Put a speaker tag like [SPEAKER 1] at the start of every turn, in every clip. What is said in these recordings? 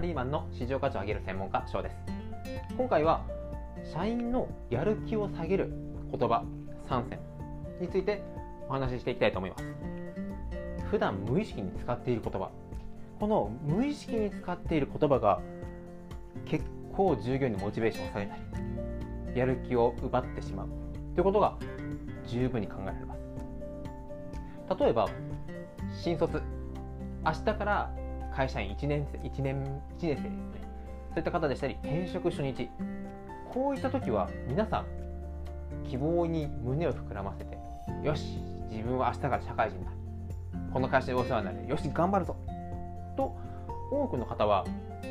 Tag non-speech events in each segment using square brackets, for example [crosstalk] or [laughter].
[SPEAKER 1] リーマンの市場価値を上げる専門家翔です。今回は社員のやる気を下げる言葉3選についてお話ししていきたいと思います。普段無意識に使っている言葉。この無意識に使っている言葉が結構従業員のモチベーションを下げたりやる気を奪ってしまう。ということが十分に考えられます。例えば新卒。明日から会社員1年生 1, 年1年生ですね。そういった方でしたり転職初日。こういった時は皆さん希望に胸を膨らませてよし自分は明日から社会人だ。この会社でお世話になる。よし頑張るぞ。と多くの方は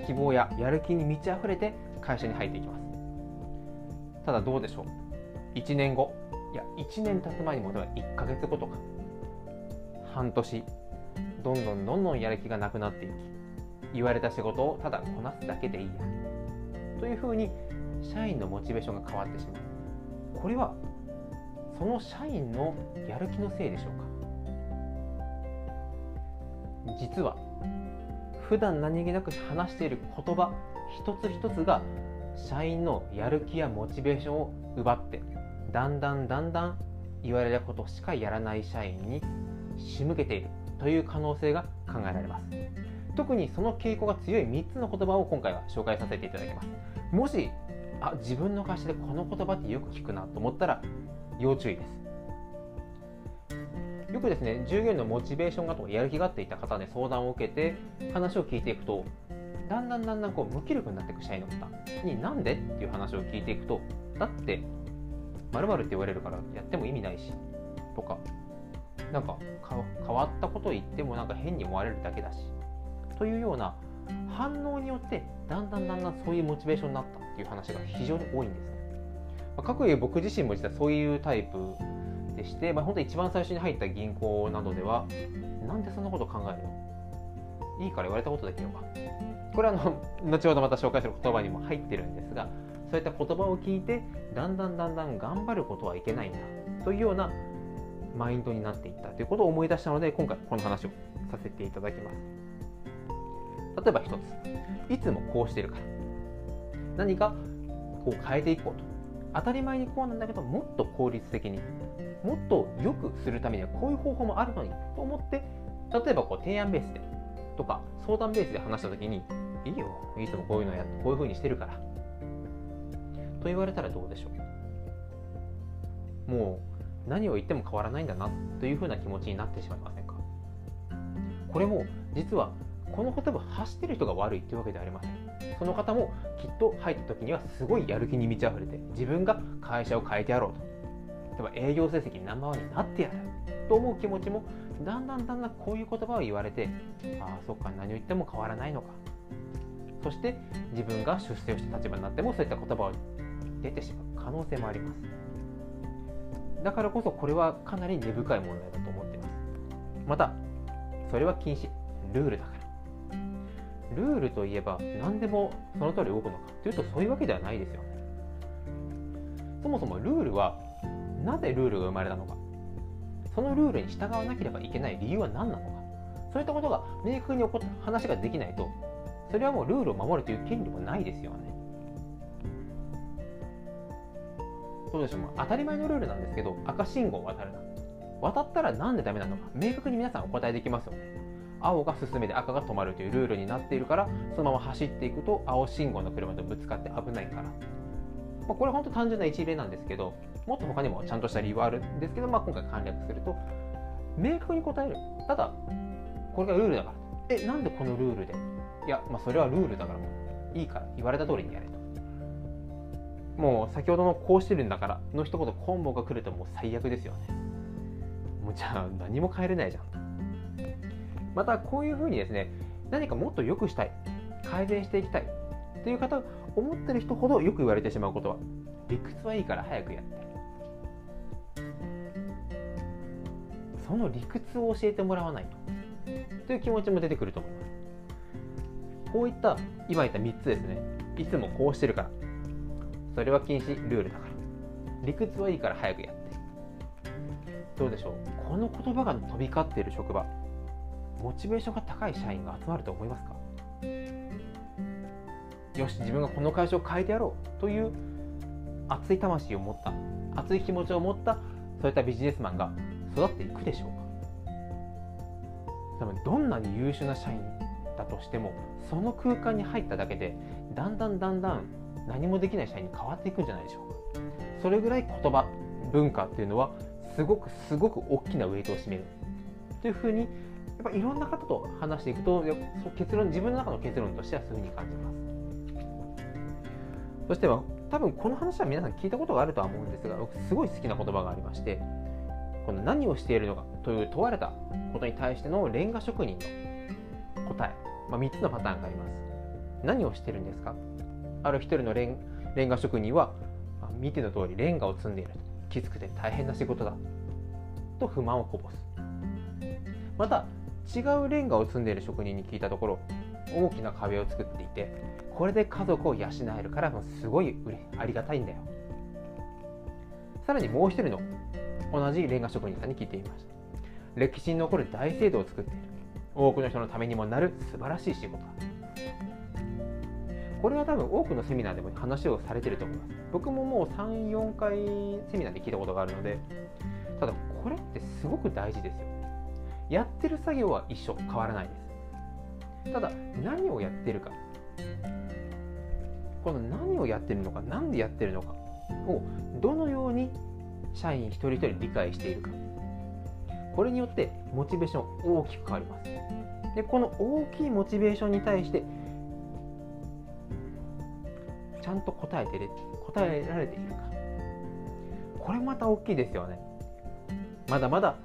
[SPEAKER 1] 希望ややる気に満ち溢れて会社に入っていきます。ただどうでしょう。1年後。いや1年経つ前にも1ヶ月後とか。半年。どんどんどんどんやる気がなくなっていき言われた仕事をただこなすだけでいいやというふうに社員のモチベーションが変わってしまう。これはその社員のやる気のせいでしょうか？実は普段何気なく話している言葉一つ一つが社員のやる気やモチベーションを奪ってだんだんだんだん言われたことしかやらない社員に仕向けている。という可能性が考えられます。特にその傾向が強い3つの言葉を今回は紹介させていただきます。もしあ自分の会社でこの言葉ってよく聞くなと思ったら要注意です。よくですね従業員のモチベーションがとかやる気があっていた方で相談を受けて話を聞いていくとだんだんだんだんこう無気力になっていく社員の方になんでっていう話を聞いていくとだってまるって言われるからやっても意味ないしとかなんか変わったことを言ってもなんか変に思われるだけだしというような反応によってだんだんだんだんそういうモチベーションになったっていう話が非常に多いんですね。まあ、各有僕自身も実はそういうタイプでして、まあ、本当一番最初に入った銀行などではなんでそんなこと考えるの？いいから言われたことだけよか。これはあの [laughs] 後ほどまた紹介する言葉にも入ってるんですがそういった言葉を聞いてだんだんだんだん頑張ることはいけないんだというようなマインドになっていったということを思い出したので今回この話をさせていただきます。例えば一つ。いつもこうしてるから。何かこう変えていこうと。当たり前にこうなんだけどもっと効率的に。もっと良くするためにはこういう方法もあるのに。と思って例えばこう提案ベースで。とか相談ベースで話した時にいいよ。いつもこういうのやってこういうふうにしてるから。と言われたらどうでしょう。もう何を言っても変わらないんだなというふうな気持ちになってしまいませんか？これも実はこの言葉発してる人が悪いというわけではありません。その方もきっと入った時にはすごいやる気に満ち溢れて自分が会社を変えてやろうと。例えば営業成績ナンバーワンになってやると思う気持ちもだんだんだんだんこういう言葉を言われてああそっか何を言っても変わらないのか。そして自分が出世をした立場になってもそういった言葉を出てしまう可能性もあります。だからこそこれはかなり根深い問題だと思ってます。またそれは禁止。ルールだから。ルールといえば何でもその通り動くのか。というとそういうわけではないですよね。そもそもルールはなぜルールが生まれたのか。そのルールに従わなければいけない理由は何なのか。そういったことが明確に話ができないとそれはもうルールを守るという権利もないですよね。どうでしょ。う、当たり前のルールなんですけど赤信号を渡る。な渡ったらなんでダメなのか。明確に皆さんお答えできますよね。青が進めで赤が止まるというルールになっているからそのまま走っていくと青信号の車とぶつかって危ないから、まあ、これ本当単純な一例なんですけどもっと他にもちゃんとした理由はあるんですけど、まあ、今回簡略すると明確に答える。ただこれがルールだから。えなんでこのルールで？いや、まあ、それはルールだからいいから言われた通りにやれと。もう先ほどのこうしてるんだからの一言コンボが来るともう最悪ですよね。もうじゃあ何も変えれないじゃんまたこういうふうにですね何かもっと良くしたい改善していきたいという方思ってる人ほどよく言われてしまうことは理屈はいいから早くやって。その理屈を教えてもらわないと。という気持ちも出てくると思います。こういった今言った3つですね。いつもこうしてるから。それは禁止ルールだから。理屈はいいから早くやって。どうでしょう？この言葉が飛び交っている職場。モチベーションが高い社員が集まると思いますか？よし自分がこの会社を変えてやろう。という熱い魂を持った。熱い気持ちを持った。そういったビジネスマンが育っていくでしょうか？多分どんなに優秀な社員だとしてもその空間に入っただけでだんだんだんだん何もできない社員に変わっていくんじゃないでしょうか。それぐらい言葉文化っていうのはすごくすごく大きなウェイトを占める。というふうにやっぱいろんな方と話していくと結論自分の中の結論としてはそういうふうに感じます。そしては多分この話は皆さん聞いたことがあるとは思うんですが僕すごい好きな言葉がありましてこの何をしているのかという問われたことに対してのレンガ職人の答え、まあ、3つのパターンがあります。何をしてるんですか？ある一人のレンレンガ職人は見ての通りレンガを積んでいる。きつくて大変な仕事だ。と不満をこぼす。また違うレンガを積んでいる職人に聞いたところ大きな壁を作っていてこれで家族を養えるからもうすごいありがたいんだよ。さらにもう一人の同じレンガ職人さんに聞いてみました。歴史に残る大聖堂を作っている。多くの人のためにもなる素晴らしい仕事だ。これは多分多くのセミナーでも話をされてると思います。僕ももう34回セミナーで聞いたことがあるのでただこれってすごく大事ですよ。やってる作業は一緒変わらないです。ただ何をやってるか。この何をやってるのか何でやってるのかをどのように社員一人一人理解しているか。これによってモチベーション大きく変わります。でこの大きいモチベーションに対してちゃんと答えてる答えられているか。これまた大きいですよね。まだまだ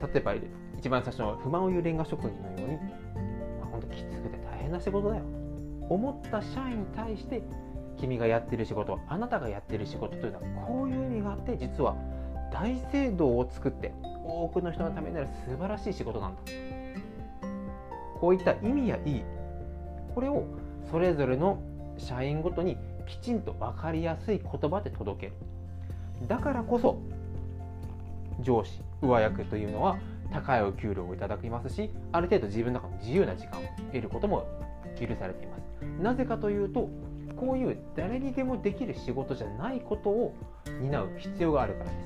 [SPEAKER 1] 例えば一番最初の不満を言うレンガ職人のようにあ本当きつくて大変な仕事だよ。思った社員に対して君がやってる仕事あなたがやってる仕事というのはこういう意味があって実は大聖堂を作って多くの人のためになる素晴らしい仕事なんだ。こういった意味や意義これをそれぞれの社員ごとにきちんと分かりやすい言葉で届ける。だからこそ上司上役というのは高いお給料をいただきますしある程度自分の中の自由な時間を得ることも許されています。なぜかというとこういう誰にでもできる仕事じゃないことを担う必要があるからです。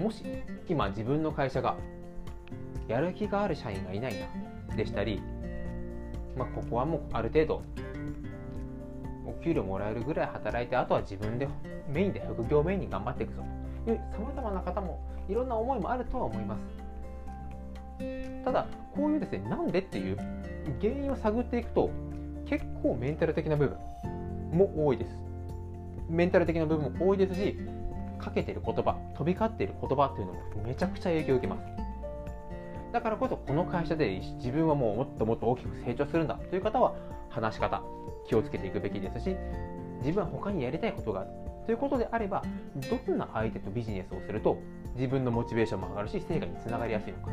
[SPEAKER 1] もし今自分の会社がやる気がある社員がいないなでしたりまあ、ここはもうある程度お給料もらえるぐらい働いてあとは自分でメインで副業メインに頑張っていくぞ。というさまざまな方もいろんな思いもあるとは思います。ただこういうですねなんでっていう原因を探っていくと結構メンタル的な部分も多いです。メンタル的な部分も多いですしかけてる言葉飛び交っている言葉っていうのもめちゃくちゃ影響を受けます。だからこそこの会社で自分はもうもっともっと大きく成長するんだという方は話し方気をつけていくべきですし自分は他にやりたいことがあるということであればどんな相手とビジネスをすると自分のモチベーションも上がるし成果につながりやすいのか。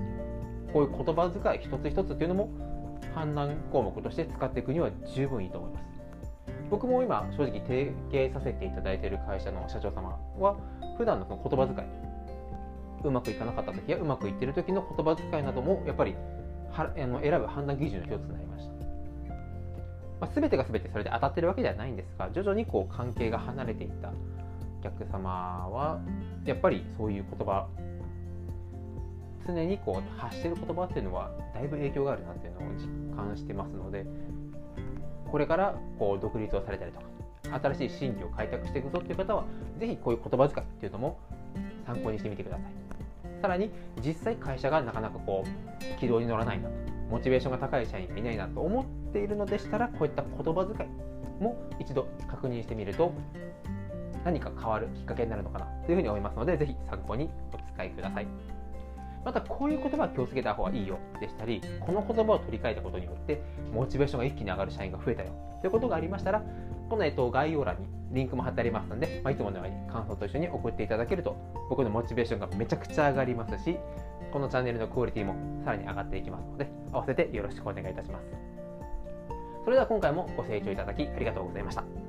[SPEAKER 1] こういう言葉遣い一つ一つっていうのも判断項目として使っていくには十分いいと思います。僕も今正直提携させていただいている会社の社長様は普段のその言葉遣いうまくいかなかった時やうまくいってる時の言葉遣いなどもやっぱりはあの選ぶ判断基準の一つになりました、まあ、全てが全てそれで当たってるわけではないんですが徐々にこう関係が離れていったお客様はやっぱりそういう言葉常にこう発してる言葉っていうのはだいぶ影響があるなっていうのを実感してますのでこれからこう独立をされたりとか新しい新規を開拓していくぞっていう方はぜひこういう言葉遣いっていうのも参考にしてみてください。さらに実際会社がなかなかこう軌道に乗らないなと。モチベーションが高い社員がいないなと思っているのでしたらこういった言葉遣いも一度確認してみると何か変わるきっかけになるのかなというふうに思いますのでぜひ参考にお使いください。またこういう言葉は気をつけた方がいいよでしたりこの言葉を取り替えたことによってモチベーションが一気に上がる社員が増えたよということがありましたらこの、えっと、概要欄にリンクも貼ってありますので、まあ、いつものように感想と一緒に送っていただけると僕のモチベーションがめちゃくちゃ上がりますしこのチャンネルのクオリティもさらに上がっていきますので合わせてよろしくお願いいたします。それでは今回もご清聴いただきありがとうございました。